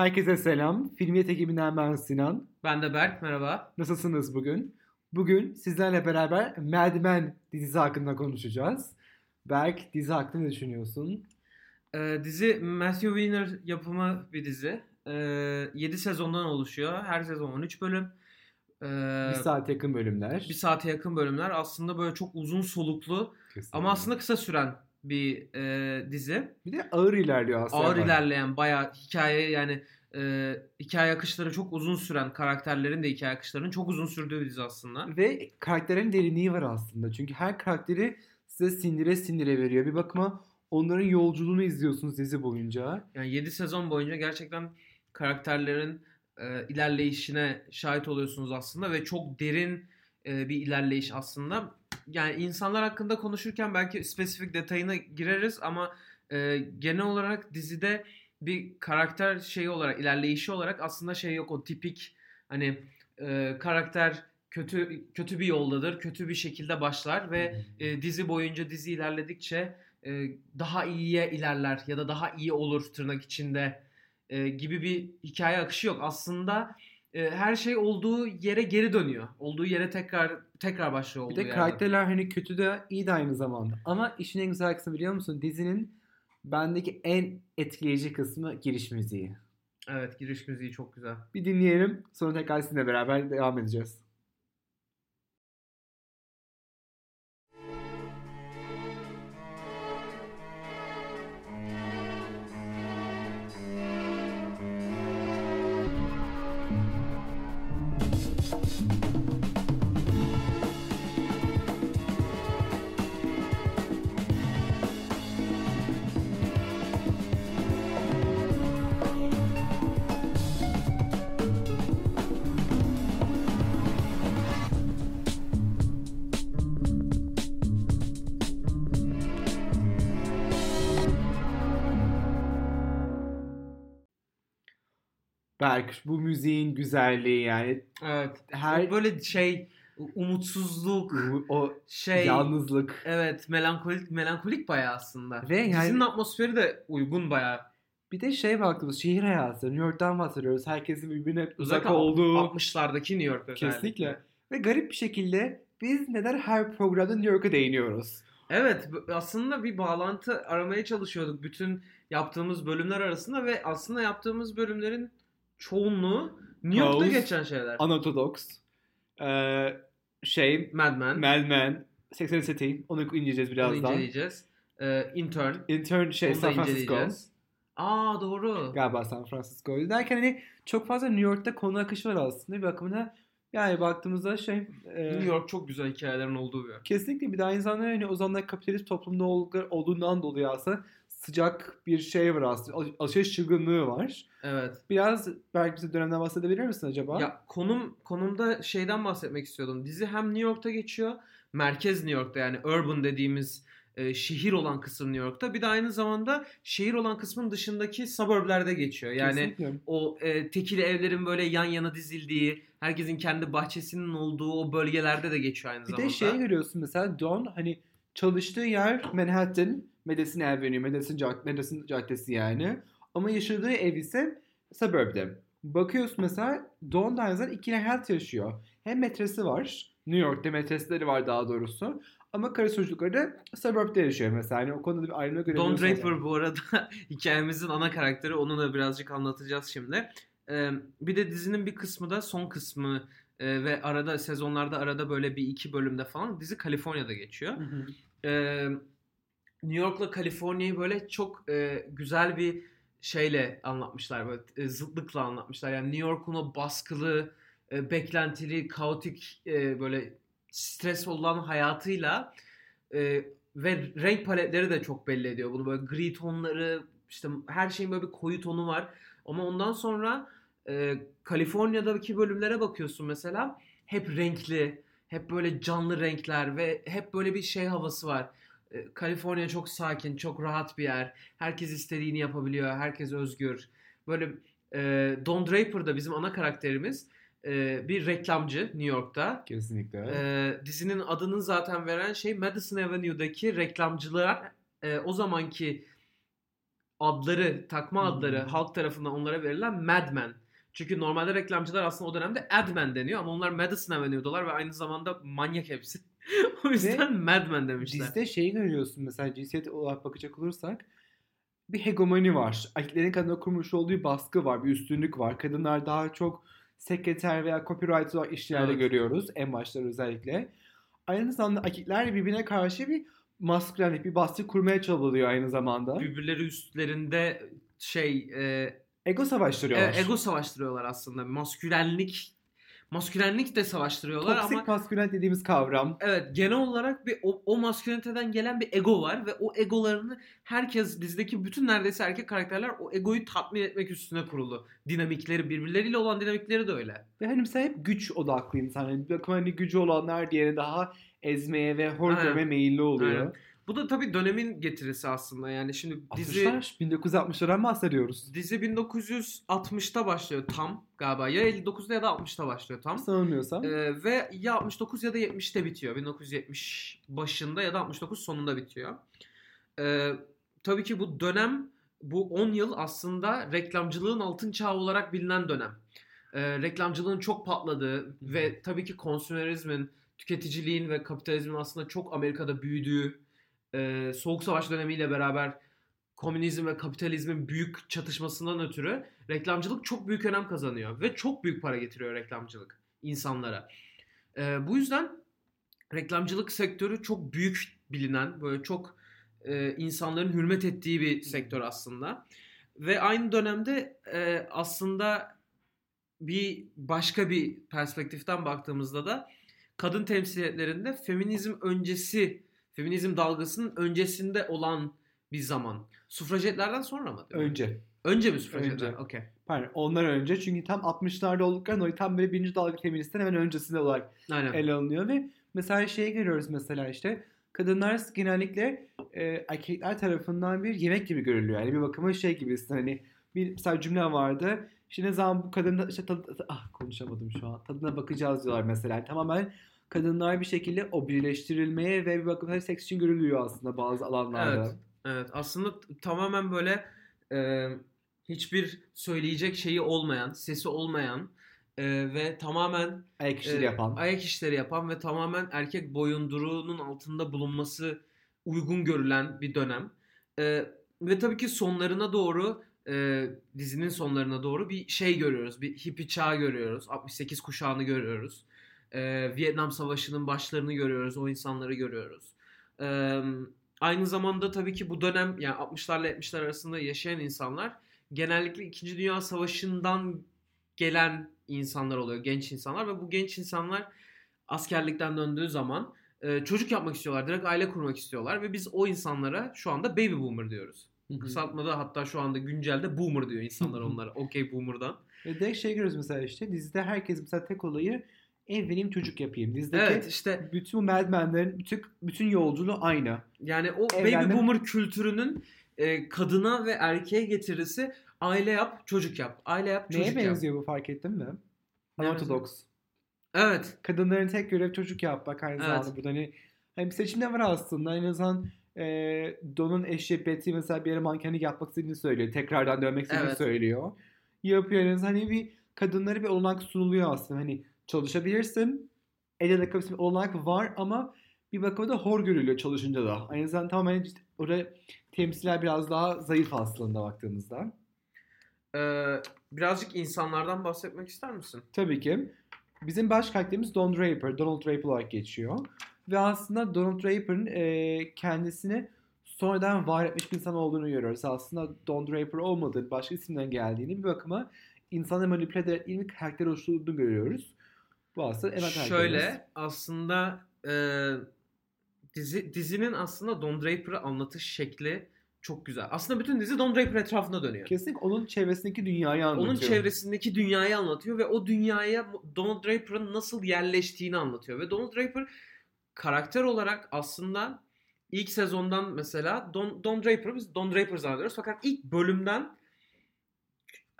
Herkese selam. Filmiyet ekibinden ben Sinan. Ben de Berk, merhaba. Nasılsınız bugün? Bugün sizlerle beraber Mad Men dizisi hakkında konuşacağız. Berk dizi hakkında ne düşünüyorsun? Ee, dizi Matthew Weiner yapımı bir dizi. Ee, 7 sezondan oluşuyor. Her sezon 13 bölüm. Ee, bir saate yakın bölümler. Bir saate yakın bölümler. Aslında böyle çok uzun soluklu Kesinlikle. ama aslında kısa süren bir e, dizi. Bir de ağır ilerliyor aslında. Ağır ilerleyen bayağı hikaye yani e, hikaye akışları çok uzun süren karakterlerin de hikaye akışlarının çok uzun sürdüğü bir dizi aslında. Ve karakterin derinliği var aslında. Çünkü her karakteri size sindire sindire veriyor. Bir bakıma onların yolculuğunu izliyorsunuz dizi boyunca. Yani 7 sezon boyunca gerçekten karakterlerin e, ilerleyişine şahit oluyorsunuz aslında ve çok derin e, bir ilerleyiş aslında. Yani insanlar hakkında konuşurken belki spesifik detayına gireriz ama e, genel olarak dizide bir karakter şeyi olarak ilerleyişi olarak aslında şey yok o tipik hani e, karakter kötü kötü bir yoldadır, kötü bir şekilde başlar ve e, dizi boyunca dizi ilerledikçe e, daha iyiye ilerler ya da daha iyi olur tırnak içinde e, gibi bir hikaye akışı yok. Aslında e, her şey olduğu yere geri dönüyor. Olduğu yere tekrar tekrar başlıyor olduğu Bir de yerden. karakterler hani kötü de iyi de aynı zamanda. Ama işin en güzel kısmı biliyor musun? Dizinin bendeki en etkileyici kısmı giriş müziği. Evet giriş müziği çok güzel. Bir dinleyelim. Sonra tekrar sizinle beraber devam edeceğiz. Berk bu müziğin güzelliği yani. Evet. Her böyle şey umutsuzluk, o şey yalnızlık. Evet, melankolik melankolik bayağı aslında. Ve yani Dizinin atmosferi de uygun bayağı. Bir de şey baktığımız şehir hayatı. New York'tan bahsediyoruz. Herkesin birbirine uzak olduğu. 60'lardaki New York özellikle. Kesinlikle. Ve garip bir şekilde biz neden her programda New York'a değiniyoruz? Evet aslında bir bağlantı aramaya çalışıyorduk bütün yaptığımız bölümler arasında ve aslında yaptığımız bölümlerin çoğunluğu New York'ta House, geçen şeyler. Unorthodox. Ee, şey Mad Men. Mad Men. 80 City. Onu inceleyeceğiz birazdan. Onu inceleyeceğiz. Ee, intern. Intern şey Onu San Francisco. Aa doğru. Galiba San Francisco. Derken hani çok fazla New York'ta konu akışı var aslında. Bir bakımına yani baktığımızda şey... E, New York çok güzel hikayelerin olduğu bir yer. Kesinlikle bir de aynı zamanda hani o zamanlar kapitalist toplumda olduğundan dolayı aslında sıcak bir şey var aslında. Alışveriş çılgınlığı var. Evet. Biraz belki bize dönemden bahsedebilir misin acaba? Ya konum konumda şeyden bahsetmek istiyordum. Dizi hem New York'ta geçiyor. Merkez New York'ta yani urban dediğimiz e, şehir olan kısım New York'ta. Bir de aynı zamanda şehir olan kısmın dışındaki suburb'lerde geçiyor. Yani Kesinlikle. o e, tekili evlerin böyle yan yana dizildiği, herkesin kendi bahçesinin olduğu o bölgelerde de geçiyor aynı bir zamanda. Bir de şey görüyorsun mesela Don hani çalıştığı yer Manhattan Madison Avenue, Madison, Cad Madison Caddesi yani. Ama yaşadığı ev ise suburb'de. Bakıyorsun mesela Don Dines'dan ikili hayat yaşıyor. Hem metresi var. New York'ta metresleri var daha doğrusu. Ama karı çocukları da suburb'de yaşıyor mesela. Yani o konuda bir ayrıma göre. Don Draper bu arada hikayemizin ana karakteri. Onu da birazcık anlatacağız şimdi. Ee, bir de dizinin bir kısmı da son kısmı e, ve arada sezonlarda arada böyle bir iki bölümde falan dizi Kaliforniya'da geçiyor. Hı hı. Ee, New York'la Kaliforniya'yı böyle çok e, güzel bir şeyle anlatmışlar. Böyle e, zıtlıkla anlatmışlar. Yani New York'un o baskılı, e, beklentili, kaotik e, böyle stres olan hayatıyla e, ve renk paletleri de çok belli ediyor. Bunu böyle gri tonları, işte her şeyin böyle bir koyu tonu var. Ama ondan sonra e, Kaliforniya'daki bölümlere bakıyorsun mesela hep renkli, hep böyle canlı renkler ve hep böyle bir şey havası var Kaliforniya çok sakin, çok rahat bir yer. Herkes istediğini yapabiliyor, herkes özgür. Böyle e, Don Draper da bizim ana karakterimiz e, bir reklamcı New York'ta. Kesinlikle. E, dizinin adını zaten veren şey Madison Avenue'daki reklamcılar e, o zamanki adları, takma adları Hmm. halk tarafından onlara verilen Mad Men. Çünkü normalde reklamcılar aslında o dönemde Ad Men deniyor ama onlar Madison Avenue diyorlar ve aynı zamanda manyak hepsi. o yüzden Mad Men demişler. Dizide şeyi görüyorsun mesela cinsiyet olarak bakacak olursak bir hegemoni var. Erkeklerin kadına kurmuş olduğu bir baskı var, bir üstünlük var. Kadınlar daha çok sekreter veya copyright olarak işlerde Evet. görüyoruz en başta özellikle. Aynı zamanda erkekler birbirine karşı bir maskülenlik, bir baskı kurmaya çabalıyor aynı zamanda. Birbirleri üstlerinde şey e, Ego savaştırıyorlar. e, ego savaştırıyorlar aslında. Maskülenlik maskülenlik de savaştırıyorlar Toksik ama maskülen dediğimiz kavram. Evet genel olarak bir o, o masküleniteden gelen bir ego var ve o egolarını herkes dizideki bütün neredeyse erkek karakterler o egoyu tatmin etmek üstüne kurulu. Dinamikleri birbirleriyle olan dinamikleri de öyle. Ve hani mesela hep güç odaklı insan. Yani bir bakıma hani gücü olanlar diğerini daha ezmeye ve hor görmeye meyilli oluyor. Aynen. Bu da tabii dönemin getirisi aslında. Yani şimdi dizi 60'lar, 1960'lardan bahsediyoruz. dizi 1960'ta başlıyor tam galiba. Ya 59'da ya da 60'ta başlıyor tam. Sanılmıyorsam. Ee, ve ya 69 ya da 70'te bitiyor. 1970 başında ya da 69 sonunda bitiyor. Ee, tabii ki bu dönem bu 10 yıl aslında reklamcılığın altın çağı olarak bilinen dönem. Ee, reklamcılığın çok patladığı ve tabii ki konsümerizmin, tüketiciliğin ve kapitalizmin aslında çok Amerika'da büyüdüğü, e, Soğuk Savaş dönemiyle beraber komünizm ve kapitalizmin büyük çatışmasından ötürü reklamcılık çok büyük önem kazanıyor ve çok büyük para getiriyor reklamcılık insanlara. Ee, bu yüzden reklamcılık sektörü çok büyük bilinen, böyle çok e, insanların hürmet ettiği bir sektör aslında. Ve aynı dönemde e, aslında bir başka bir perspektiften baktığımızda da kadın temsiliyetlerinde feminizm öncesi, feminizm dalgasının öncesinde olan bir zaman. Sufrajetlerden sonra mı? değil mi? Önce. Önce mi sufrajetler? Okey. Pardon ondan önce çünkü tam 60'larda olduklarında o tam böyle birinci dalga feministlerin hemen öncesinde olarak Aynen. ele alınıyor ve mesela şeyi görüyoruz mesela işte kadınlar genellikle e, erkekler tarafından bir yemek gibi görülüyor. Yani bir bakıma şey gibisin hani bir mesela cümle vardı. İşte ne zaman bu kadın işte tad- ah konuşamadım şu an. Tadına bakacağız diyorlar mesela. Yani tamamen kadınlar bir şekilde objeleştirilmeye ve bir bakıma seks için görülüyor aslında bazı alanlarda. Evet. Evet aslında tamamen böyle e, hiçbir söyleyecek şeyi olmayan, sesi olmayan e, ve tamamen Ayak işleri e, yapan. ayak işleri yapan ve tamamen erkek boyunduruğunun altında bulunması uygun görülen bir dönem. E, ve tabii ki sonlarına doğru e, dizinin sonlarına doğru bir şey görüyoruz. Bir hippie çağı görüyoruz. 68 kuşağını görüyoruz. E, Vietnam Savaşı'nın başlarını görüyoruz. O insanları görüyoruz. E, aynı zamanda tabii ki bu dönem yani 60'larla 70'ler arasında yaşayan insanlar genellikle 2. Dünya Savaşı'ndan gelen insanlar oluyor. Genç insanlar ve bu genç insanlar askerlikten döndüğü zaman e, çocuk yapmak istiyorlar. Direkt aile kurmak istiyorlar ve biz o insanlara şu anda baby boomer diyoruz. Kısaltmada hatta şu anda güncelde boomer diyor insanlar onlara. Okey boomer'dan. Ve direkt şey görüyoruz mesela işte dizide herkes mesela tek olayı evleneyim çocuk yapayım. Dizideki Evet işte bütün bu Mad Men'lerin bütün, bütün yolculuğu aynı. yani o Evlendim. baby boomer kültürünün e, kadına ve erkeğe getirisi aile yap, çocuk yap. Aile yap, çocuk Neye yap. benziyor bu fark ettin mi? Neye Unorthodox. Evet. Kadınların tek görev çocuk yapmak aynı Evet. zamanda. Burada hani, hani bir seçim de var aslında. En azından e, Don'un eşi Betty mesela bir yere mankenlik yapmak istediğini söylüyor. Tekrardan dönmek istediğini Evet. söylüyor. Yapıyor en azından hani bir kadınlara bir olanak sunuluyor aslında. Hani çalışabilirsin. El ele kapısı bir olanak var ama bir bakıma da hor görülüyor çalışınca da. Aynı zamanda tamamen işte orada temsiller biraz daha zayıf aslında baktığımızda. Ee, birazcık insanlardan bahsetmek ister misin? Tabii ki. Bizim baş karakterimiz Don Draper, Donald Draper olarak geçiyor. Ve aslında Donald Draper'ın e, kendisini sonradan var etmiş bir insan olduğunu görüyoruz. Aslında Don Draper olmadığı, başka isimden geldiğini bir bakıma insanı manipüle ederek bir karakter oluşturduğunu görüyoruz. Bu aslında evet Şöyle aslında e, dizi dizinin aslında Don Draper'ı anlatış şekli çok güzel. Aslında bütün dizi Don Draper etrafında dönüyor. Kesinlikle onun çevresindeki dünyayı anlatıyor. Onun çevresindeki dünyayı anlatıyor ve o dünyaya Donald Draper'ın nasıl yerleştiğini anlatıyor. Ve Donald Draper karakter olarak aslında ilk sezondan mesela Don, Don Draper'ı biz Don Draper zannediyoruz. Fakat ilk bölümden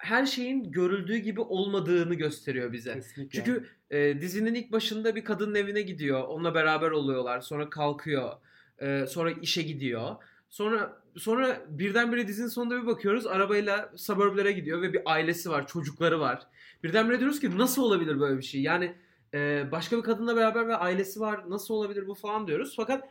her şeyin görüldüğü gibi olmadığını gösteriyor bize. Kesinlikle. Çünkü e, dizinin ilk başında bir kadının evine gidiyor. Onunla beraber oluyorlar. Sonra kalkıyor. E, sonra işe gidiyor. Sonra sonra birdenbire dizinin sonunda bir bakıyoruz arabayla suburb'lere gidiyor ve bir ailesi var, çocukları var. Birdenbire diyoruz ki nasıl olabilir böyle bir şey? Yani e, başka bir kadınla beraber ve ailesi var. Nasıl olabilir bu falan diyoruz. Fakat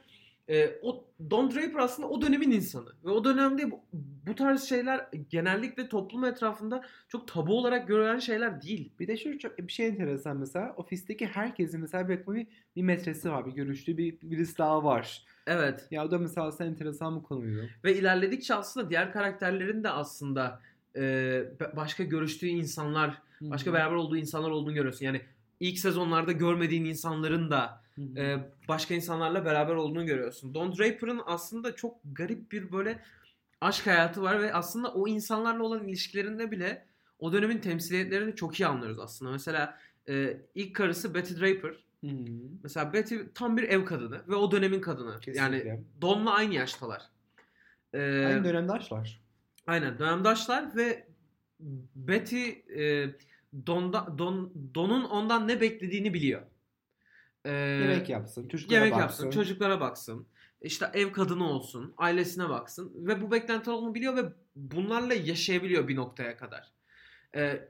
e, o Don Draper aslında o dönemin insanı ve o dönemde bu, bu tarz şeyler genellikle toplum etrafında çok tabu olarak görülen şeyler değil. Bir de şu çok bir şey enteresan mesela ofisteki herkesin mesela bir, bir, bir metresi var, bir görüştüğü bir birisi daha var. Evet. Ya o da mesela aslında enteresan bir konuydu. Ve ilerledikçe aslında diğer karakterlerin de aslında e, başka görüştüğü insanlar, başka beraber olduğu insanlar olduğunu görüyorsun. Yani ilk sezonlarda görmediğin insanların da e, başka insanlarla beraber olduğunu görüyorsun. Don Draper'ın aslında çok garip bir böyle aşk hayatı var ve aslında o insanlarla olan ilişkilerinde bile o dönemin temsiliyetlerini çok iyi anlıyoruz aslında. Mesela e, ilk karısı Betty Draper. Hı-hı. Mesela Betty tam bir ev kadını ve o dönemin kadını. Kesinlikle. Yani Don'la aynı yaştalar. E, Aynı dönemdaşlar. Aynen dönemdaşlar ve Betty e, Don'da, Don, Don'un ondan ne beklediğini biliyor. E, yemek yapsın, çocuklara yemek baksın. yapsın, çocuklara baksın. İşte ev kadını olsun, ailesine baksın ve bu beklenti olduğunu biliyor ve bunlarla yaşayabiliyor bir noktaya kadar. E,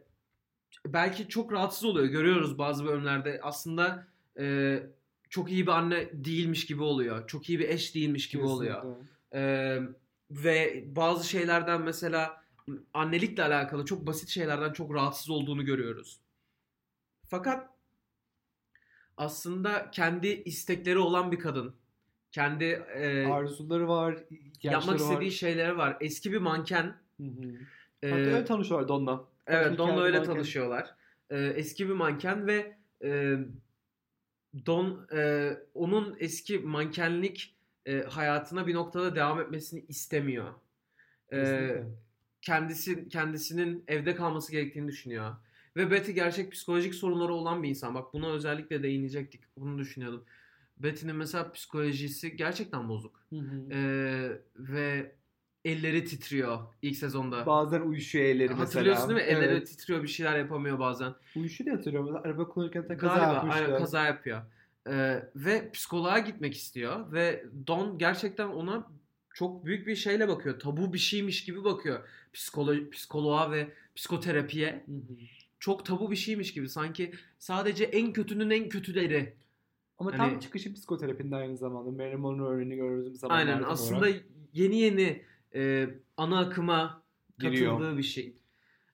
belki çok rahatsız oluyor. Görüyoruz bazı bölümlerde aslında e, çok iyi bir anne değilmiş gibi oluyor. Çok iyi bir eş değilmiş gibi oluyor. Kesinlikle. Ee, ve bazı şeylerden mesela annelikle alakalı çok basit şeylerden çok rahatsız olduğunu görüyoruz. Fakat aslında kendi istekleri olan bir kadın. Kendi e, Arzuları var, yapmak istediği var. şeyleri var. Eski bir manken. Hı hı. e, Hatta öyle tanışıyorlar Don'la. Evet, Don'la öyle manken. tanışıyorlar. Ee, eski bir manken ve e, Don e, onun eski mankenlik e, hayatına bir noktada devam etmesini istemiyor. Ee, Kesinlikle. Kendisi kendisinin evde kalması gerektiğini düşünüyor. Ve Betty gerçek psikolojik sorunları olan bir insan. Bak buna özellikle değinecektik. Bunu düşünüyordum. Betty'nin mesela psikolojisi gerçekten bozuk. Hı hı. Ee, ve elleri titriyor ilk sezonda. Bazen uyuşuyor elleri mesela. Hatırlıyorsun değil mi? Elleri Evet. titriyor bir şeyler yapamıyor bazen. Uyuşuyor diye hatırlıyorum. Araba kullanırken de kaza Galiba yapmıştı. aynen kaza yapıyor. Ee, ve psikoloğa gitmek istiyor. Ve Don gerçekten ona çok büyük bir şeyle bakıyor. Tabu bir şeymiş gibi bakıyor. Psikolo psikoloğa ve psikoterapiye. Hı hı. Çok tabu bir şeymiş gibi. Sanki sadece en kötünün en kötüleri. Ama Hani- tam çıkışı psikoterapinin aynı zamanda. Marilyn Monroe örneğini gördüğümüz zamanlarda Aynen aslında olarak. yeni yeni e, ana akıma Giriyor. katıldığı bir şey.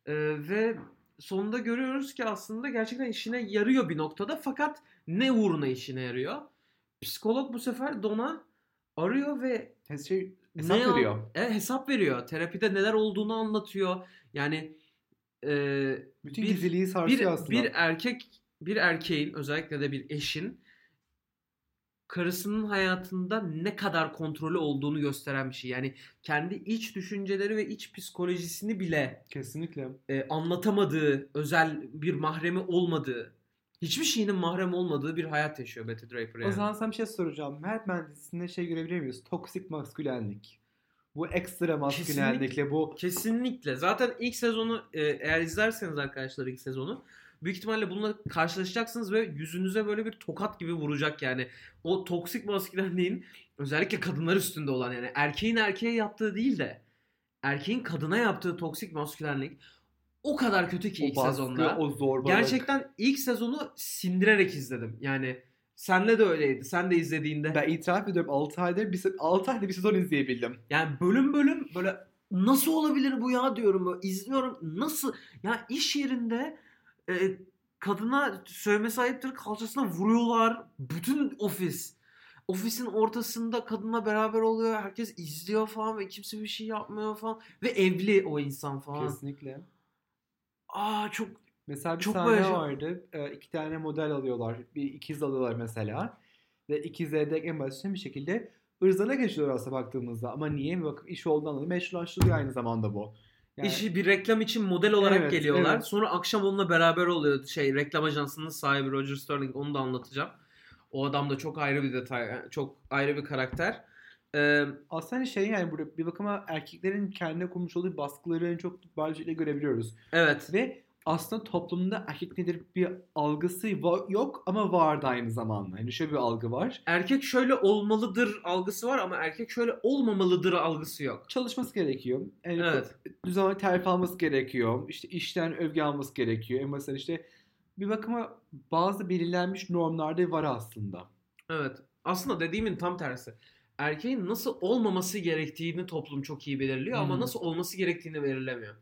E, ve sonunda görüyoruz ki aslında gerçekten işine yarıyor bir noktada fakat ne uğruna işine yarıyor? Psikolog bu sefer Don'a arıyor ve şey hesap ne an- veriyor. e, hesap veriyor. Terapide neler olduğunu anlatıyor. Yani e, Bütün bir- gizliliği sarsıyor bir, aslında. bir erkek bir erkeğin özellikle de bir eşin karısının hayatında ne kadar kontrolü olduğunu gösteren bir şey. Yani kendi iç düşünceleri ve iç psikolojisini bile Kesinlikle. e, anlatamadığı, özel bir mahremi olmadığı, hiçbir şeyinin mahrem olmadığı bir hayat yaşıyor Betty Draper yani. O zaman sana bir şey soracağım. Mad Men dizisinde şey görebiliyor muyuz? Toksik maskülenlik. Bu ekstra maskülenlikle bu Kesinlikle. Zaten ilk sezonu e, eğer izlerseniz arkadaşlar ilk sezonu büyük ihtimalle bununla karşılaşacaksınız ve yüzünüze böyle bir tokat gibi vuracak yani. O toksik maskülenliğin özellikle kadınlar üstünde olan yani erkeğin erkeğe yaptığı değil de erkeğin kadına yaptığı toksik maskülenlik o kadar kötü ki o ilk baskı, sezonda. o zorbalık. Gerçekten ilk sezonu sindirerek izledim. Yani senle de öyleydi. Sen de izlediğinde. ben itiraf ediyorum 6 ayda bir, 6 ayda bir sezon izleyebildim. Yani bölüm bölüm böyle nasıl olabilir bu ya diyorum. Böyle izliyorum. Nasıl? Ya iş yerinde e, kadına söylemesi ayıptır kalçasına vuruyorlar. Bütün ofis. Ofisin ortasında kadınla beraber oluyor. Herkes izliyor falan ve kimse bir şey yapmıyor falan. Ve evli o insan falan. Kesinlikle. Aa çok Mesela bir Çok sahne böyle vardı. Ee, iki tane model alıyorlar. Bir ikiz alıyorlar mesela. Ve ikizleri de en başta bir şekilde ırzana geçiyorlar aslında baktığımızda. Ama niye? Bakın iş olduğundan dolayı meşrulaştırılıyor aynı zamanda bu. Yani işi bir reklam için model olarak Evet, geliyorlar. evet. Sonra akşam onunla beraber oluyor. Şey reklam ajansının sahibi Roger Sterling onu da anlatacağım. O adam da çok ayrı bir detay, çok ayrı bir karakter. Ee, aslında hani şey yani burada bir bakıma erkeklerin kendine kurmuş olduğu baskıları çok bariz görebiliyoruz. evet. Ve aslında toplumda erkek nedir bir algısı yok ama vardı aynı zamanda. Yani şöyle bir algı var. Erkek şöyle olmalıdır algısı var ama erkek şöyle olmamalıdır algısı yok. Çalışması gerekiyor. Yani Evet. düzenli terfi alması gerekiyor. İşte işten övgü alması gerekiyor. En mesela işte bir bakıma bazı belirlenmiş normlarda var aslında. Evet. Aslında dediğimin tam tersi. Erkeğin nasıl olmaması gerektiğini toplum çok iyi belirliyor ama Hı. nasıl olması gerektiğini belirlemiyor.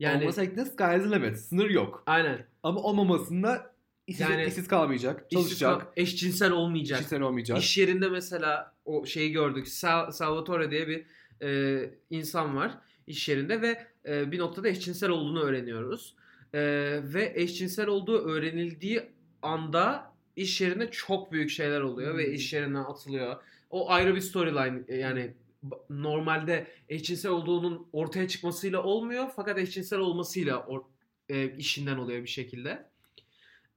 Yani olması gerektiğinde sky's the limit. Sınır yok. aynen. Ama olmamasında işsiz, Yani- işsiz kalmayacak. İşsiz Çalışacak. kal- eşcinsel olmayacak. Kişisel olmayacak. İş yerinde mesela o şeyi gördük. Sal- Salvatore diye bir e, insan var iş yerinde ve e, bir noktada eşcinsel olduğunu öğreniyoruz. E, ve eşcinsel olduğu öğrenildiği anda iş yerinde çok büyük şeyler oluyor ve Hmm. iş yerinden atılıyor. O ayrı bir storyline e, yani normalde eşcinsel olduğunun ortaya çıkmasıyla olmuyor fakat eşcinsel olmasıyla or- e, işinden oluyor bir şekilde.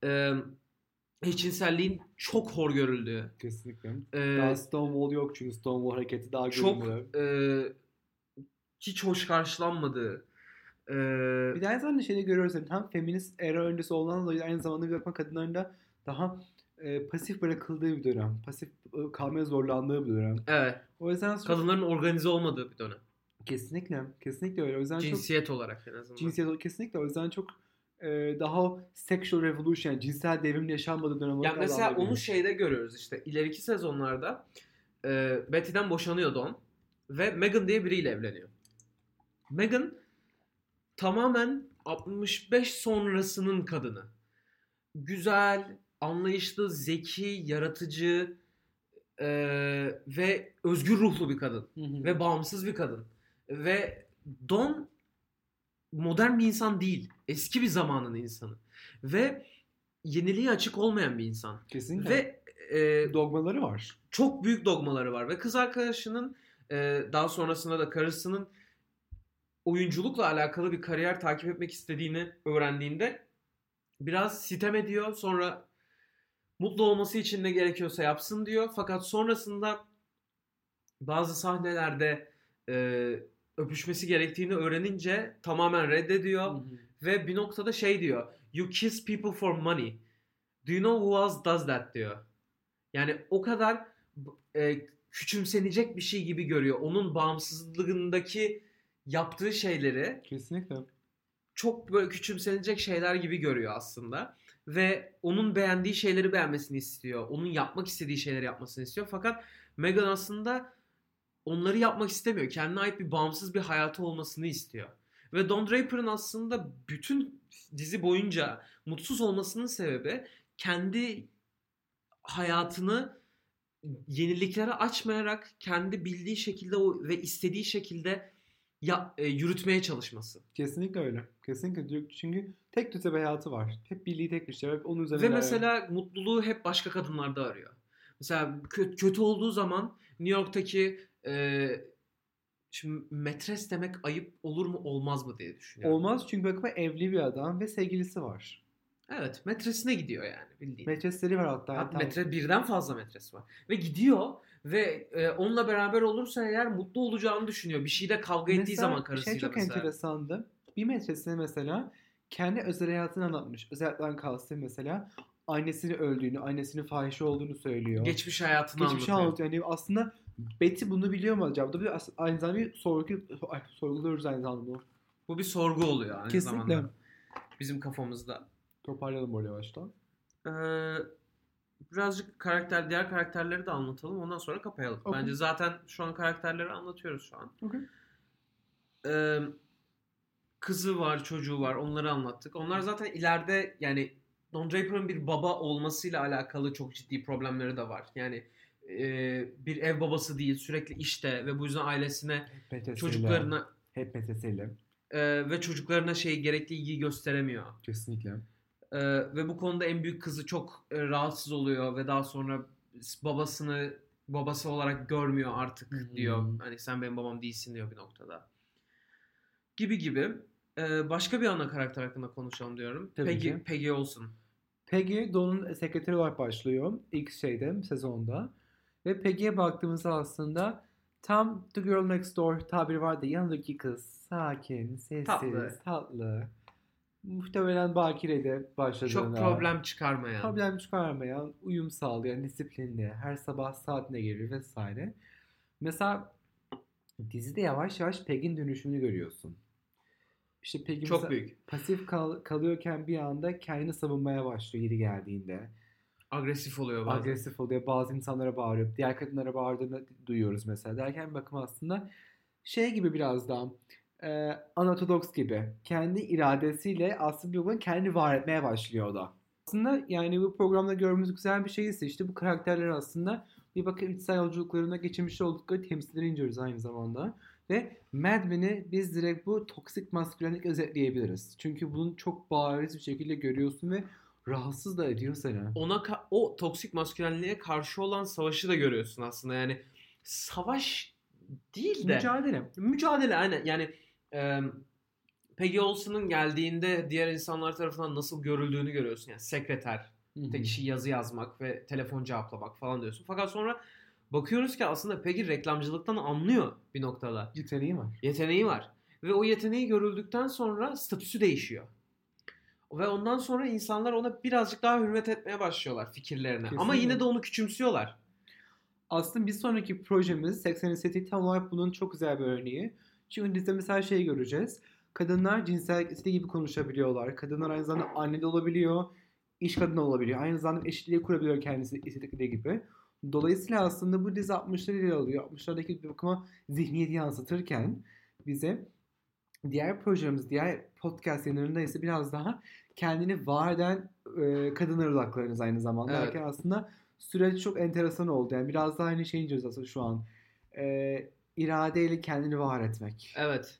E, eşcinselliğin çok hor görüldüğü, Kesinlikle. e, Daha Stonewall yok çünkü Stonewall hareketi daha çok görünüyor. e, hiç hoş karşılanmadığı, e, Bir de aynı zamanda şeyde görüyoruz hem feminist era öncesi olan dolayı aynı zamanda bir bakma kadınların da daha e, pasif bırakıldığı bir dönem. Pasif e, kalmaya zorlandığı bir dönem. evet, O yüzden çok- kadınların organize olmadığı bir dönem. kesinlikle kesinlikle öyle. O yüzden çok Cinsiyet olarak en azından. cinsiyet kesinlikle o yüzden çok e, daha sexual revolution yani cinsel devrim yaşanmadığı dönem Ya olarak mesela onu şeyde görüyoruz işte ileriki sezonlarda e, Betty'den boşanıyor Don ve Megan diye biriyle evleniyor. Megan tamamen 65 sonrasının kadını. Güzel, anlayışlı, zeki, yaratıcı e, ve özgür ruhlu bir kadın. Hı hı. ve bağımsız bir kadın. Ve Don modern bir insan değil. Eski bir zamanın insanı. Ve yeniliğe açık olmayan bir insan. kesinlikle. Ve e, dogmaları var. çok büyük dogmaları var. Ve kız arkadaşının e, daha sonrasında da karısının oyunculukla alakalı bir kariyer takip etmek istediğini öğrendiğinde biraz sitem ediyor. Sonra mutlu olması için ne gerekiyorsa yapsın diyor. Fakat sonrasında bazı sahnelerde e, öpüşmesi gerektiğini öğrenince tamamen reddediyor. Hı hı. Ve bir noktada şey diyor. You kiss people for money. Do you know who else does that diyor. Yani o kadar e, küçümsenecek bir şey gibi görüyor. Onun bağımsızlığındaki yaptığı şeyleri Kesinlikle. çok böyle küçümsenecek şeyler gibi görüyor aslında. Ve onun beğendiği şeyleri beğenmesini istiyor. Onun yapmak istediği şeyleri yapmasını istiyor. Fakat Megan aslında onları yapmak istemiyor. Kendine ait bir bağımsız bir hayatı olmasını istiyor. Ve Don Draper'ın aslında bütün dizi boyunca mutsuz olmasının sebebi kendi hayatını yeniliklere açmayarak kendi bildiği şekilde ve istediği şekilde ya, e, yürütmeye çalışması. Kesinlikle öyle. Kesinlikle. Çünkü tek düze bir hayatı var. Hep birliği tek bir şey. Hep onun üzerine Ve mesela mutluluğu hep başka kadınlarda arıyor. Mesela kö- kötü olduğu zaman New York'taki e, şimdi metres demek ayıp olur mu olmaz mı diye düşünüyorum. Olmaz çünkü bakıma evli bir adam ve sevgilisi var. Evet metresine gidiyor yani bildiğin. Metresleri var hatta. Hatta Hatta- metre birden fazla metresi var. Ve gidiyor ve e, onunla beraber olursa eğer mutlu olacağını düşünüyor. Bir şeyde kavga ettiği Mesela zaman karısıyla Şey çok mesela. enteresandı. Bir metresine mesela kendi özel hayatını anlatmış. Özel hayattan kastı mesela annesinin öldüğünü, annesinin fahişe olduğunu söylüyor. Geçmiş hayatını Geçmişi anlatıyor. anlatıyor. Yani aslında Betty bunu biliyor mu acaba? Bu bir aynı zamanda bir sorgu, ay, sorguluyoruz aynı zamanda bunu. Bu bir sorgu oluyor aynı Kesinlikle. zamanda. Bizim kafamızda. Toparlayalım böyle yavaştan. Ee, birazcık karakter diğer karakterleri de anlatalım. Ondan sonra kapayalım. Okey. Bence zaten şu an karakterleri anlatıyoruz şu an. Okey. Ee, kızı var, çocuğu var. Onları anlattık. Onlar zaten ileride yani Don Draper'ın bir baba olmasıyla alakalı çok ciddi problemleri de var. Yani e, bir ev babası değil, sürekli işte ve bu yüzden ailesine, Hep metesiyle. çocuklarına Hep metesiyle. e, ve çocuklarına şey gerekli ilgiyi gösteremiyor. Kesinlikle. Ee, ve bu konuda en büyük kızı çok e, rahatsız oluyor ve daha sonra babasını babası olarak görmüyor artık hı. diyor. Hani sen benim babam değilsin diyor bir noktada. Gibi gibi. Ee, başka bir ana karakter hakkında konuşalım diyorum. Tabii Peggy, ki. Peggy Olson. Peggy Don'un sekreteri olarak başlıyor ilk şeyde sezonda. Ve Peggy'ye baktığımızda aslında tam The Girl Next Door tabiri vardı. Yanındaki kız sakin, sessiz, Tatlı. tatlı. Muhtemelen bakirede başladığında. Çok problem çıkarmayan. problem çıkarmayan, uyum sağlayan, disiplinli, her sabah saatine gelir vesaire. Mesela dizide yavaş yavaş Peg'in dönüşümünü görüyorsun. İşte Peg'in Çok büyük. pasif kal- kalıyorken bir anda kendini savunmaya başlıyor yeri geldiğinde. Agresif oluyor bazen. Agresif oluyor. Bazı insanlara bağırıyor. Diğer kadınlara bağırdığını duyuyoruz mesela. Derken bir bakıma aslında şey gibi biraz daha e, Unorthodox gibi. Kendi iradesiyle aslında bakıma kendi var etmeye başlıyor o da. Aslında yani bu programda gördüğümüz güzel bir şey ise işte bu karakterler aslında bir bakın içsel yolculuklarında geçirmiş oldukları temsilleri inceliyoruz aynı zamanda. Ve Mad Men'i biz direkt bu toksik maskülenlik özetleyebiliriz. Çünkü bunu çok bariz bir şekilde görüyorsun ve rahatsız da ediyor seni. Ona ka- o toksik maskülenliğe karşı olan savaşı da görüyorsun aslında. Yani savaş değil de Mücadele. mücadele aynen. Yani e, Peggy Olsen'ın geldiğinde diğer insanlar tarafından nasıl görüldüğünü görüyorsun. Yani sekreter, tek işi yazı yazmak ve telefon cevaplamak falan diyorsun. Fakat sonra bakıyoruz ki aslında Peggy reklamcılıktan anlıyor bir noktada. Yeteneği var. Yeteneği var. Ve o yeteneği görüldükten sonra statüsü değişiyor. Ve ondan sonra insanlar ona birazcık daha hürmet etmeye başlıyorlar fikirlerine. Ama Kesinlikle. yine de onu küçümsüyorlar. Aslında bir sonraki projemiz 80 City tam olarak bunun çok güzel bir örneği. Çünkü dizide mesela şey göreceğiz. Kadınlar cinsellik istediği gibi konuşabiliyorlar. Kadınlar aynı zamanda anne de olabiliyor. iş kadını olabiliyor. Aynı zamanda eşitliği kurabiliyor kendisi istedikleri gibi. Dolayısıyla aslında bu dizi 60'ları ile alıyor. 60'lardaki bir bakıma zihniyeti yansıtırken bize diğer projemiz, diğer podcast yayınlarında ise biraz daha kendini var eden e, kadınlara odaklanırız aynı zamanda. Evet. Derken aslında süreç çok enteresan oldu. Yani biraz daha aynı şeyin inceliyoruz aslında şu an. E, iradeyle kendini var etmek. Evet.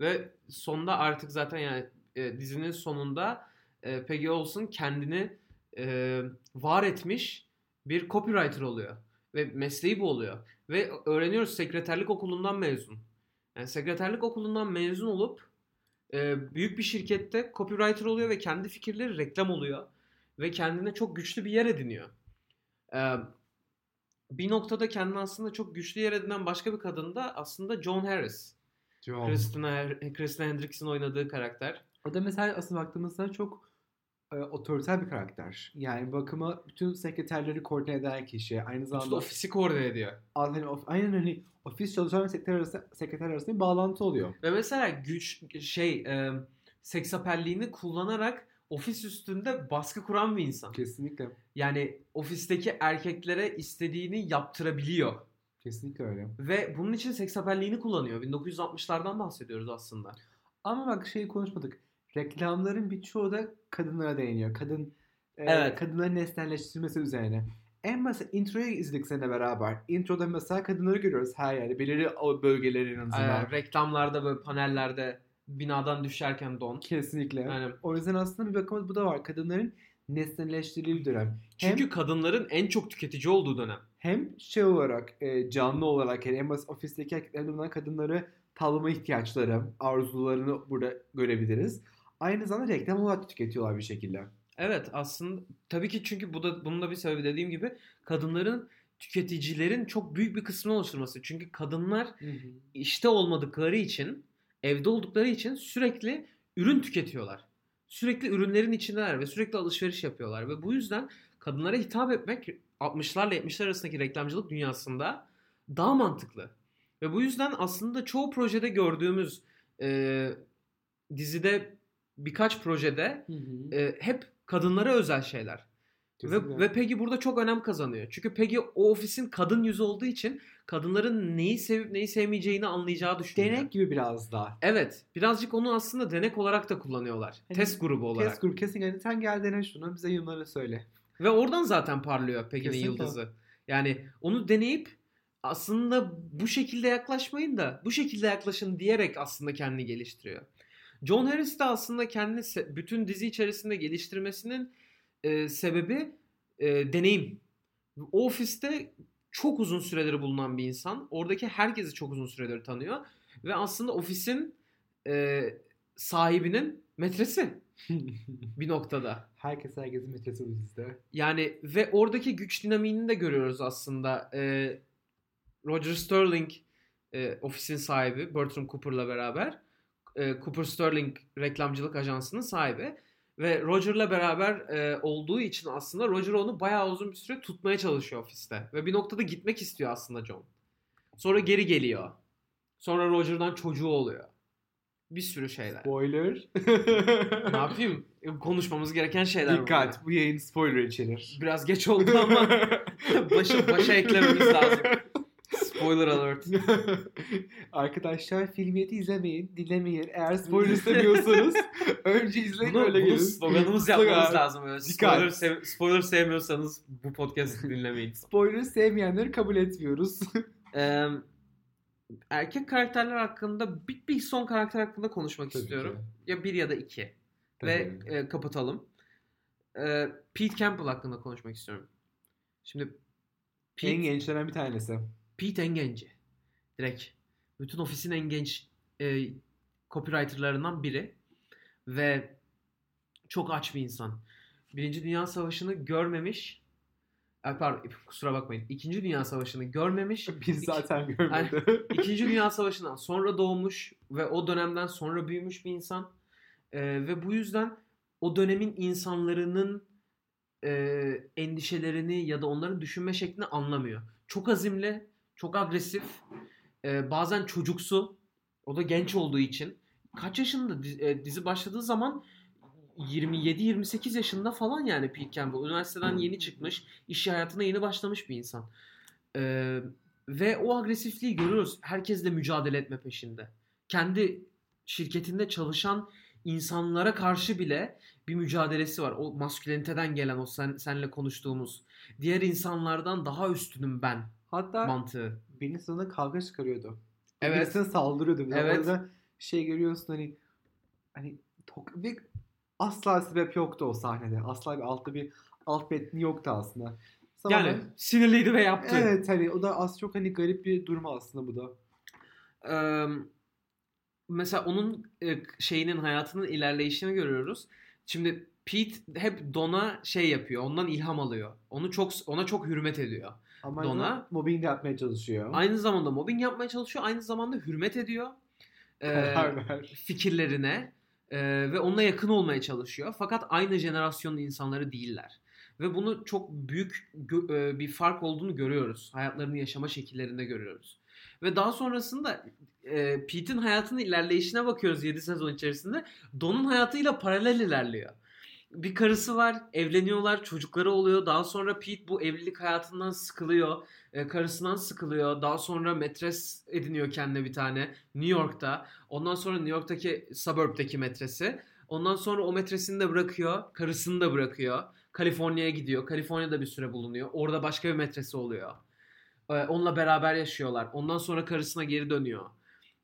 Ve sonda artık zaten yani e, dizinin sonunda e, Peggy Olsen kendini e, var etmiş bir copywriter oluyor. Ve mesleği bu oluyor. Ve öğreniyoruz sekreterlik okulundan mezun. Yani sekreterlik okulundan mezun olup e, büyük bir şirkette copywriter oluyor ve kendi fikirleri reklam oluyor. Ve kendine çok güçlü bir yer ediniyor. E, bir noktada kendine aslında çok güçlü yer edinen başka bir kadın da aslında Joan Harris. Christina, Christina Hendricks'in oynadığı karakter. O da mesela aslında baktığımızda çok e, otoriter bir karakter. Yani bakıma bütün sekreterleri koordine eden kişi. Aynı İşte zamanda ofisi koordine ediyor. hani, of, aynen hani ofis çalışan ve sekreter arasında, sekreter arasında bir bağlantı oluyor. Ve mesela güç şey e, seksapelliğini kullanarak ofis üstünde baskı kuran bir insan. Kesinlikle. Yani ofisteki erkeklere istediğini yaptırabiliyor. Kesinlikle öyle. Ve bunun için seksapelliğini kullanıyor. 1960'lardan bahsediyoruz aslında. Ama bak şeyi konuşmadık. Reklamların birçoğu da kadınlara değiniyor. Kadın e, Evet. kadınların nesnelleştirilmesi üzerine. En basit introyu izledik seninle beraber. Introda mesela kadınları görüyoruz her yerde. Belirli bölgelerin azından. E, reklamlarda böyle panellerde binadan düşerken don. Kesinlikle. Aynen. O yüzden aslında bir bakıma bu da var. Kadınların nesnelleştirildiği bir dönem. Hem, Çünkü kadınların en çok tüketici olduğu dönem. hem şey olarak e, canlı olarak yani en basit ofisteki erkeklerin bulunan kadınları tavlama ihtiyaçları, arzularını burada görebiliriz. Aynı zamanda reklam olarak tüketiyorlar bir şekilde. Evet aslında tabii ki çünkü bu da bunun da bir sebebi dediğim gibi kadınların tüketicilerin çok büyük bir kısmını oluşturması. Çünkü kadınlar işte olmadıkları için, evde oldukları için sürekli ürün tüketiyorlar. Sürekli ürünlerin içindeler ve sürekli alışveriş yapıyorlar ve bu yüzden kadınlara hitap etmek 60'larla 70'ler arasındaki reklamcılık dünyasında daha mantıklı. Ve bu yüzden aslında çoğu projede gördüğümüz e, dizide birkaç projede Hı hı. e, hep kadınlara özel şeyler. Kesinlikle. Ve, ve Peggy burada çok önem kazanıyor. Çünkü Peggy o ofisin kadın yüzü olduğu için kadınların neyi sevip neyi sevmeyeceğini anlayacağı düşünüyor. Denek gibi biraz daha. Evet. Birazcık onu aslında denek olarak da kullanıyorlar. Hani Test grubu olarak. Test grubu kesinlikle sen gel dene şunu bize yorumları söyle. Ve oradan zaten parlıyor Kesinlikle. yıldızı. Yani onu deneyip aslında bu şekilde yaklaşmayın da bu şekilde yaklaşın diyerek aslında kendini geliştiriyor. John Harris de aslında kendini bütün dizi içerisinde geliştirmesinin e, sebebi e, deneyim. O ofiste çok uzun süredir bulunan bir insan. Oradaki herkesi çok uzun süredir tanıyor. Ve aslında ofisin e, sahibinin metresi bir noktada. Herkes herkesin metresi bu dizide. Yani ve oradaki güç dinamiğini de görüyoruz aslında. Ee, Roger Sterling e, ofisin sahibi Bertram Cooper'la beraber e, Cooper Sterling reklamcılık ajansının sahibi. Ve Roger'la beraber e, olduğu için aslında Roger onu bayağı uzun bir süre tutmaya çalışıyor ofiste. Ve bir noktada gitmek istiyor aslında John. Sonra geri geliyor. Sonra Roger'dan çocuğu oluyor. Bir sürü şeyler. Spoiler. ne yapayım? Konuşmamız gereken şeyler. Dikkat bu yayın spoiler içerir. Biraz geç oldu ama başa, başa eklememiz lazım. Spoiler alert. Arkadaşlar filmiyeti izlemeyin, dinlemeyin. Eğer spoiler istemiyorsanız önce izleyin Bunu, öyle bunu gelin. sloganımız Slogan. yapmamız lazım. Böyle. Spoiler, sev- spoiler sevmiyorsanız bu podcast'i dinlemeyin. Spoiler sevmeyenleri kabul etmiyoruz. Ee, erkek karakterler hakkında bir, bir son karakter hakkında konuşmak Tabii istiyorum. ki. Ya bir ya da iki. Ve Tabii. e, kapatalım. Ee, Pete Campbell hakkında konuşmak istiyorum. Şimdi Pete, En gençlenen bir tanesi. Pete en genci. Direkt. Bütün ofisin en genç e, copywriterlarından biri. Ve çok aç bir insan. Birinci Dünya Savaşı'nı görmemiş. Ay, Pardon kusura bakmayın. İkinci Dünya Savaşı'nı görmemiş. Biz zaten görmedi. İkinci Dünya Savaşı'ndan sonra doğmuş ve o dönemden sonra büyümüş bir insan. Ee, ve bu yüzden o dönemin insanların e, endişelerini ya da onların düşünme şeklini anlamıyor. Çok azimli, çok agresif, e, bazen çocuksu. O da genç olduğu için. Kaç yaşında dizi, e, dizi başladığı zaman 27-28 yaşında falan yani Pete Campbell. Üniversiteden yeni çıkmış, iş hayatına yeni başlamış bir insan. Ee, ve o agresifliği görüyoruz. Herkesle mücadele etme peşinde. Kendi şirketinde çalışan insanlara karşı bile bir mücadelesi var. O masküleniteden gelen o sen, senle konuştuğumuz. Diğer insanlardan daha üstünüm ben Hatta mantığı. birinin sana kavga çıkarıyordu. Evet. Birisine saldırıyordu. Bir Evet. Orada şey görüyorsun hani hani tok ve asla sebep yoktu o sahnede. Asla bir altta bir alt metni yoktu aslında. Tamamen- Yani sinirliydi ve yaptı. Evet hani o da az çok hani garip bir durum aslında bu da. Ee, mesela onun e, şeyinin hayatının ilerleyişini görüyoruz. Şimdi Pete hep Don'a şey yapıyor. Ondan ilham alıyor. Onu çok ona çok hürmet ediyor. Ama Dona- mobbing de yapmaya çalışıyor. Aynı zamanda mobbing yapmaya çalışıyor. Aynı zamanda hürmet ediyor. Ver. fikirlerine e, ve onunla yakın olmaya çalışıyor. Fakat aynı jenerasyonun insanları değiller. Ve bunu çok büyük gö- e, bir fark olduğunu görüyoruz. Hayatlarını yaşama şekillerinde görüyoruz. Ve daha sonrasında e, Pete'in hayatının ilerleyişine bakıyoruz 7 sezon içerisinde. Don'un hayatıyla paralel ilerliyor. Bir karısı var, evleniyorlar, çocukları oluyor. Daha sonra Pete bu evlilik hayatından sıkılıyor. E, karısından sıkılıyor. Daha sonra metres ediniyor kendine bir tane New York'ta. Ondan sonra New York'taki suburb'daki metresi. Ondan sonra o metresini de bırakıyor. Karısını da bırakıyor. Kaliforniya'ya gidiyor. Kaliforniya'da bir süre bulunuyor. Orada başka bir metresi oluyor. Ee, onunla beraber yaşıyorlar. Ondan sonra karısına geri dönüyor.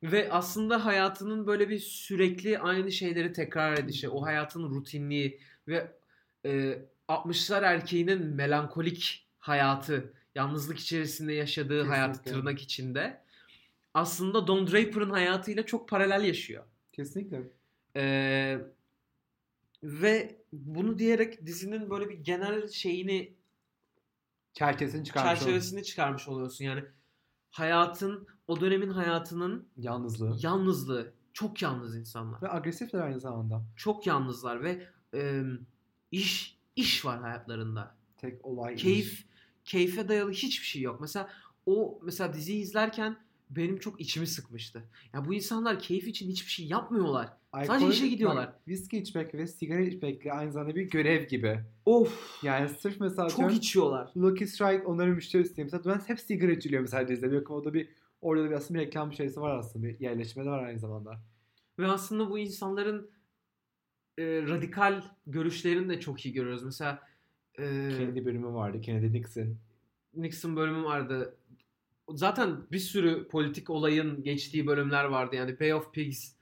Ve aslında hayatının böyle bir sürekli aynı şeyleri tekrar edişi, o hayatın rutinliği ve e, 60'lar erkeğinin melankolik hayatı, yalnızlık içerisinde yaşadığı Kesinlikle. tırnak içinde aslında Don Draper'ın hayatıyla çok paralel yaşıyor. Kesinlikle. Ee, ve bunu diyerek dizinin böyle bir genel şeyini Çerçevesini çıkarmış çerçevesini çıkarmış oluyorsun. Yani hayatın o dönemin hayatının Yalnızlığı. yalnızlığı. Çok yalnız insanlar. Ve agresifler aynı zamanda. Çok yalnızlar ve e, iş iş var hayatlarında. Tek olay Keyif iş. keyfe dayalı hiçbir şey yok. Mesela o mesela diziyi izlerken benim çok içimi sıkmıştı. Ya bu insanlar keyif için hiçbir şey yapmıyorlar. Sadece Alkol- işe gidiyorlar. bak, Viski içmek ve sigara içmekle aynı zamanda bir görev gibi. Of. Yani sırf mesela Çok atıyorum, içiyorlar. Lucky Strike onların müşterisi diye. Mesela ben hep sigara içiliyor mesela dizide. Yok o da bir orada da bir aslında bir reklam şeysi var aslında. Bir yerleşme de var aynı zamanda. Ve aslında bu insanların e, radikal görüşlerini de çok iyi görüyoruz. Mesela e, Kennedy bölümü vardı. Kennedy Nixon. Nixon bölümü vardı. Zaten bir sürü politik olayın geçtiği bölümler vardı. Yani Bay of Pigs,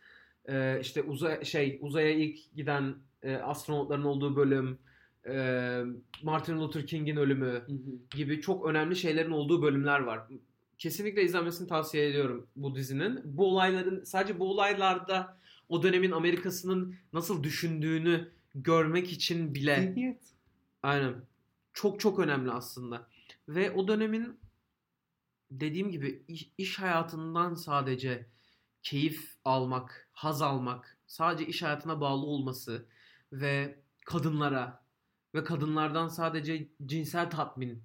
e, işte uzay şey uzaya ilk giden e, astronotların olduğu bölüm, e, Martin Luther King'in ölümü gibi çok önemli şeylerin olduğu bölümler var. Kesinlikle izlenmesini tavsiye ediyorum bu dizinin. Bu olayların sadece bu olaylarda o dönemin Amerika'sının nasıl düşündüğünü görmek için bile Zihniyet. aynen çok çok önemli aslında. Ve o dönemin dediğim gibi iş, iş hayatından sadece keyif almak, haz almak, sadece iş hayatına bağlı olması ve kadınlara ve kadınlardan sadece cinsel tatmin,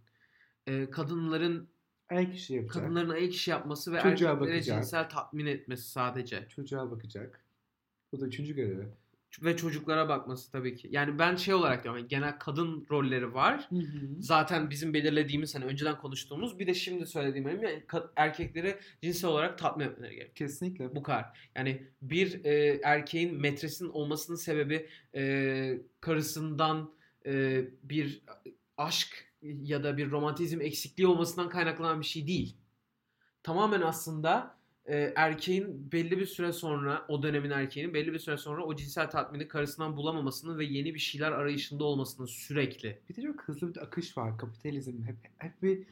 e, kadınların Ayak işi yapacak. kadınların ayak işi yapması ve Çocuğa erkeklere bakacak. cinsel tatmin etmesi sadece Çocuğa bakacak. Bu da üçüncü görevi. ve çocuklara bakması tabii ki. Yani ben şey olarak diyorum yani genel kadın rolleri var. Zaten bizim belirlediğimiz hani önceden konuştuğumuz bir de şimdi söylediğim benim yani erkekleri cinsel olarak tatmin etmeleri gerekiyor. Kesinlikle. Bu kadar. Yani bir e, erkeğin metresin olmasının sebebi e, karısından e, bir aşk ya da bir romantizm eksikliği olmasından kaynaklanan bir şey değil. Tamamen aslında e, erkeğin belli bir süre sonra o dönemin erkeğinin belli bir süre sonra o cinsel tatmini karısından bulamamasının ve yeni bir şeyler arayışında olmasının sürekli. Bir de çok hızlı bir akış var. Kapitalizm hep, hep bir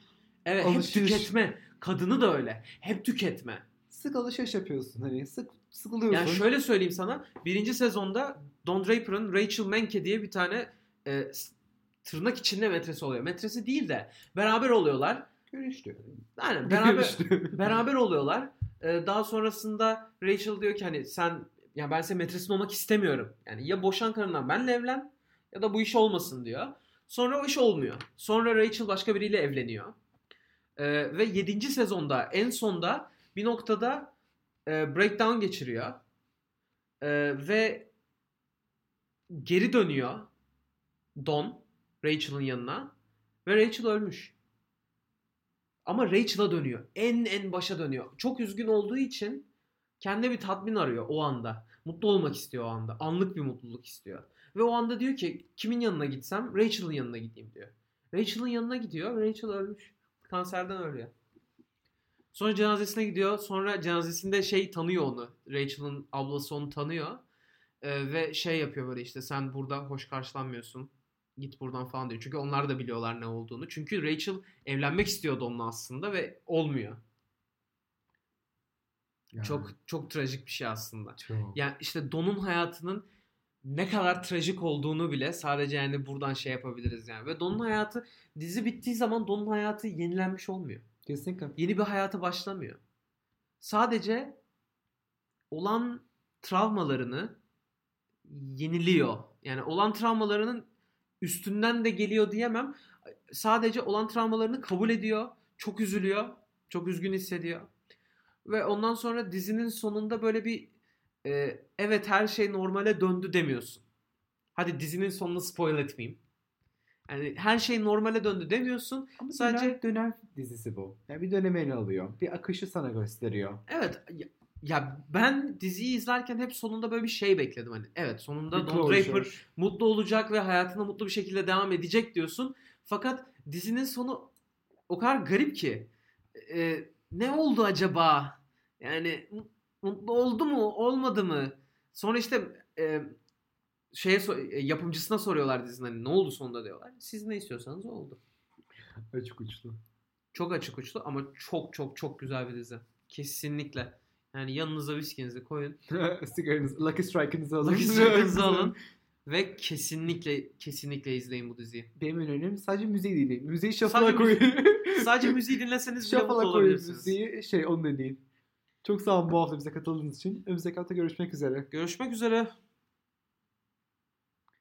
Evet Alışveriş. hep tüketme. Kadını da öyle. Hep tüketme. sık alışveriş yapıyorsun. Hani sık sıkılıyorsun. Yani şöyle söyleyeyim sana. Birinci sezonda Don Draper'ın Rachel Menke diye bir tane e, tırnak içinde metresi oluyor. Metresi değil de beraber oluyorlar. Görüştü. Aynen beraber Görüştü. beraber oluyorlar. E, daha sonrasında Rachel diyor ki hani sen ya ben senin metresin olmak istemiyorum. Yani ya boşan karından benle evlen ya da bu iş olmasın diyor. Sonra o iş olmuyor. Sonra Rachel başka biriyle evleniyor. E, ve 7. sezonda en sonda bir noktada e, breakdown geçiriyor. E, ve geri dönüyor Don Rachel'ın yanına ve Rachel ölmüş. Ama Rachel'a dönüyor. En en başa dönüyor. Çok üzgün olduğu için kendine bir tatmin arıyor o anda. Mutlu olmak istiyor o anda. Anlık bir mutluluk istiyor. Ve o anda diyor ki kimin yanına gitsem Rachel'ın yanına gideyim diyor. Rachel'ın yanına gidiyor. Rachel ölmüş. Kanserden ölüyor. Sonra cenazesine gidiyor. Sonra cenazesinde şey tanıyor onu. Rachel'ın ablası onu tanıyor. Ee, ve şey yapıyor böyle işte sen burada hoş karşılanmıyorsun. Git buradan falan diyor. Çünkü onlar da biliyorlar ne olduğunu. Çünkü Rachel evlenmek istiyordu onunla aslında ve olmuyor. Yani Çok çok trajik bir şey aslında. çok. Yani işte Don'un hayatının ne kadar trajik olduğunu bile sadece yani buradan şey yapabiliriz yani. Ve Don'un hayatı dizi bittiği zaman Don'un hayatı yenilenmiş olmuyor. Kesinlikle. Yeni bir hayata başlamıyor. Sadece olan travmalarını yeniliyor. Yani olan travmalarının üstünden de geliyor diyemem. Sadece olan travmalarını kabul ediyor. Çok üzülüyor. Çok üzgün hissediyor. Ve ondan sonra dizinin sonunda böyle bir e, evet her şey normale döndü demiyorsun. Hadi dizinin sonunu spoil etmeyeyim. Yani her şey normale döndü demiyorsun. Ama Sadece- sadece dönem dizisi bu. Yani bir dönemi ele alıyor. Bir akışı sana gösteriyor. Evet ya, ben diziyi izlerken hep sonunda böyle bir şey bekledim hani. Evet sonunda Bir Don. Draper mutlu olacak ve hayatına mutlu bir şekilde devam edecek diyorsun. Fakat dizinin sonu o kadar garip ki. Ee, ne oldu acaba? Yani mu- mutlu oldu mu, olmadı mı? Sonra işte e, şeye e, yapımcısına soruyorlar dizinin hani ne oldu sonunda diyorlar. Siz ne istiyorsanız oldu. Açık uçlu. Çok açık uçlu ama çok çok çok güzel bir dizi. Kesinlikle. Yani yanınıza viskinizi koyun. Sigaranızı, Lucky Strike'ınızı alın. Lucky Strike'ınızı alın. Ve kesinlikle kesinlikle izleyin bu diziyi. Benim önerim sadece müziği dinleyin. Müziği shuffle'a koyun. Sadece müziği dinleseniz bile mutlu olabilirsiniz. müziği. Şey onu dinleyin. Çok sağ olun bu hafta bize katıldığınız için. Önümüzdeki hafta görüşmek üzere. Görüşmek üzere.